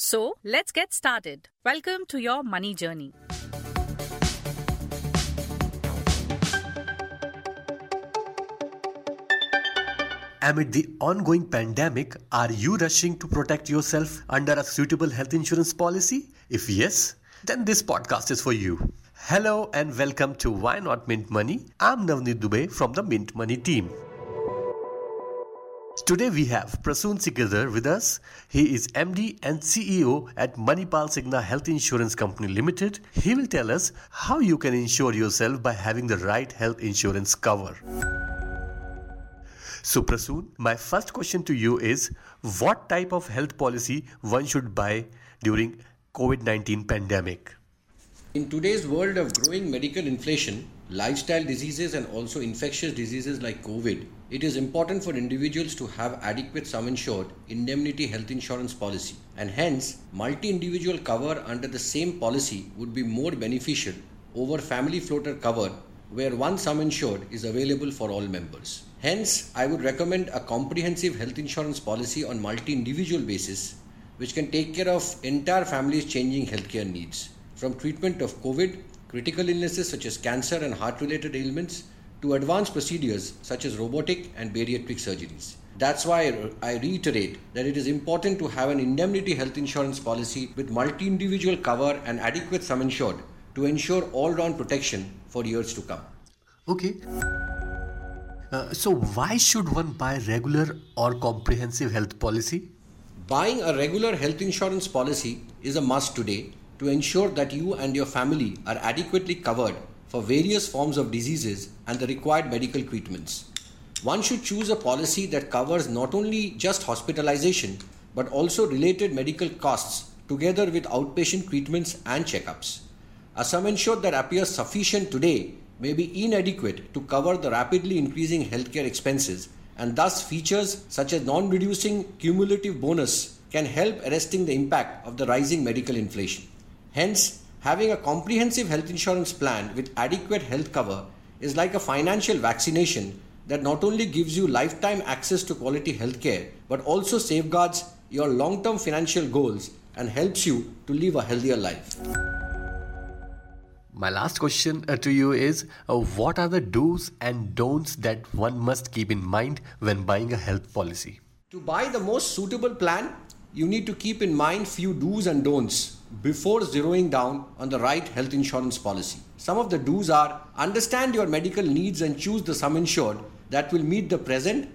So, let's get started. Welcome to your money journey. Amid the ongoing pandemic, are you rushing to protect yourself under a suitable health insurance policy? If yes, then this podcast is for you. Hello and welcome to Why Not Mint Money. I'm Navneet Dubey from the Mint Money team. Today we have Prasoon Sikdar with us. He is MD and CEO at Manipal Cigna Health Insurance Company Limited. He will tell us how you can insure yourself by having the right health insurance cover. So, Prasoon, my first question to you is what type of health policy one should buy during COVID-19 pandemic? In today's world of growing medical inflation, lifestyle diseases and also infectious diseases like COVID, it is important for individuals to have adequate sum insured indemnity health insurance policy and hence multi-individual cover under the same policy would be more beneficial over family floater cover where one sum insured is available for all members. Hence, I would recommend a comprehensive health insurance policy on multi-individual basis which can take care of entire family's changing healthcare needs from treatment of COVID, critical illnesses such as cancer and heart related ailments to advanced procedures such as robotic and bariatric surgeries. That's why I reiterate that it is important to have an indemnity health insurance policy with multi individual cover and adequate sum insured to ensure all round protection for years to come. Okay. Uh, so, why should one buy regular or comprehensive health policy? Buying a regular health insurance policy is a must today to ensure that you and your family are adequately covered for various forms of diseases and the required medical treatments. One should choose a policy that covers not only just hospitalization but also related medical costs together with outpatient treatments and checkups. A sum insured that appears sufficient today may be inadequate to cover the rapidly increasing healthcare expenses and thus features such as non-reducing cumulative bonus can help arresting the impact of the rising medical inflation. Hence, having a comprehensive health insurance plan with adequate health cover is like a financial vaccination that not only gives you lifetime access to quality healthcare but also safeguards your long-term financial goals and helps you to live a healthier life. My last question uh, to you is uh, what are the do's and don'ts that one must keep in mind when buying a health policy? To buy the most suitable plan, you need to keep in mind few do's and don'ts before zeroing down on the right health insurance policy. Some of the do's are understand your medical needs and choose the sum insured that will meet the present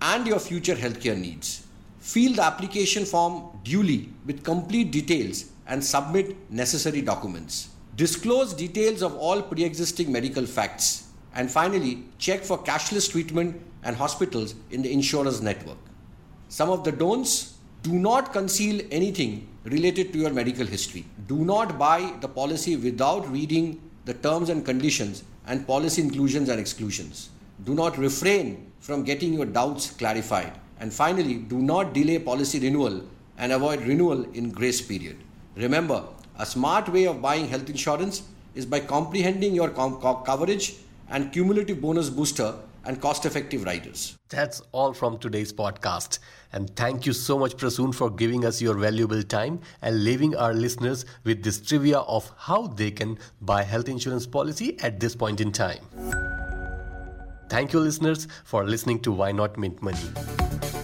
and your future healthcare needs. Fill the application form duly with complete details and submit necessary documents. Disclose details of all pre existing medical facts. And finally, check for cashless treatment and hospitals in the insurer's network. Some of the don'ts do not conceal anything related to your medical history. Do not buy the policy without reading the terms and conditions and policy inclusions and exclusions. Do not refrain from getting your doubts clarified. And finally, do not delay policy renewal and avoid renewal in grace period. Remember, a smart way of buying health insurance is by comprehending your com- co- coverage and cumulative bonus booster and cost effective riders. That's all from today's podcast. And thank you so much, Prasoon, for giving us your valuable time and leaving our listeners with this trivia of how they can buy health insurance policy at this point in time. Thank you, listeners, for listening to Why Not Mint Money.